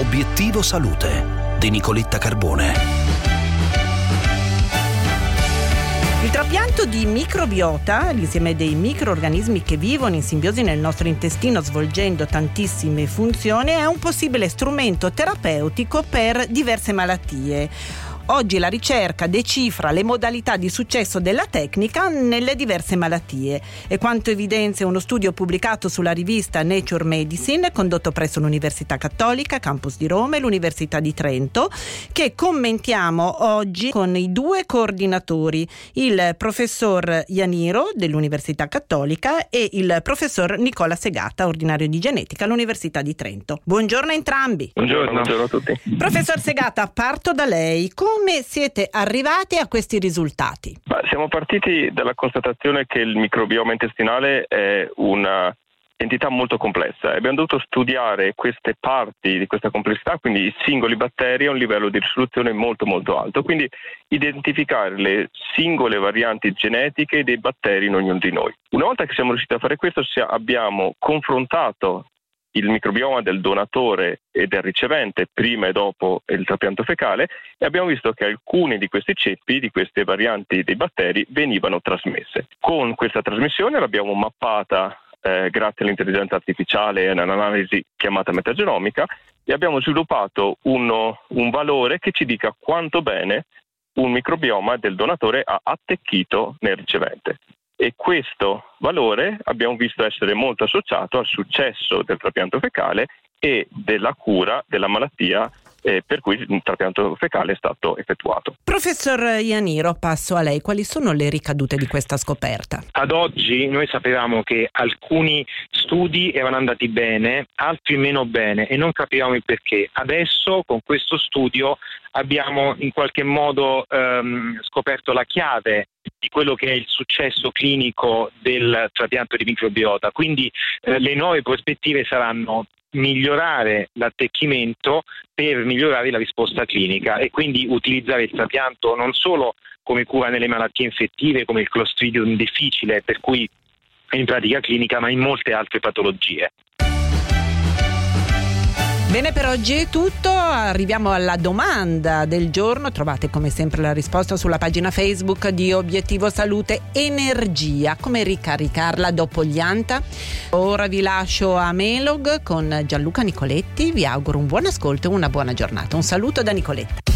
Obiettivo Salute di Nicoletta Carbone. Il trapianto di microbiota, l'insieme dei microorganismi che vivono in simbiosi nel nostro intestino svolgendo tantissime funzioni, è un possibile strumento terapeutico per diverse malattie. Oggi la ricerca decifra le modalità di successo della tecnica nelle diverse malattie e quanto evidenzia uno studio pubblicato sulla rivista Nature Medicine condotto presso l'Università Cattolica, campus di Roma e l'Università di Trento che commentiamo oggi con i due coordinatori, il professor Ianiro dell'Università Cattolica e il professor Nicola Segata, ordinario di genetica all'Università di Trento. Buongiorno a entrambi. Buongiorno, buongiorno a tutti. Professor Segata, parto da lei. Come come siete arrivati a questi risultati? Ma siamo partiti dalla constatazione che il microbioma intestinale è una entità molto complessa e abbiamo dovuto studiare queste parti di questa complessità, quindi i singoli batteri a un livello di risoluzione molto molto alto, quindi identificare le singole varianti genetiche dei batteri in ognuno di noi. Una volta che siamo riusciti a fare questo abbiamo confrontato il microbioma del donatore e del ricevente prima e dopo il trapianto fecale e abbiamo visto che alcuni di questi ceppi, di queste varianti dei batteri, venivano trasmesse. Con questa trasmissione l'abbiamo mappata eh, grazie all'intelligenza artificiale e all'analisi chiamata metagenomica e abbiamo sviluppato uno, un valore che ci dica quanto bene un microbioma del donatore ha attecchito nel ricevente e questo valore abbiamo visto essere molto associato al successo del trapianto fecale e della cura della malattia eh, per cui il trapianto fecale è stato effettuato. Professor Ianiro, passo a lei. Quali sono le ricadute di questa scoperta? Ad oggi noi sapevamo che alcuni studi erano andati bene, altri meno bene e non capivamo il perché. Adesso con questo studio abbiamo in qualche modo ehm, scoperto la chiave di quello che è il successo clinico del trapianto di microbiota. Quindi eh, le nuove prospettive saranno migliorare l'attecchimento per migliorare la risposta clinica e quindi utilizzare il trapianto non solo come cura nelle malattie infettive come il Clostridium difficile per cui in pratica clinica ma in molte altre patologie. Bene, per oggi è tutto. Arriviamo alla domanda del giorno. Trovate come sempre la risposta sulla pagina Facebook di Obiettivo Salute Energia. Come ricaricarla dopo gli anta? Ora vi lascio a Melog con Gianluca Nicoletti. Vi auguro un buon ascolto e una buona giornata. Un saluto da Nicoletta.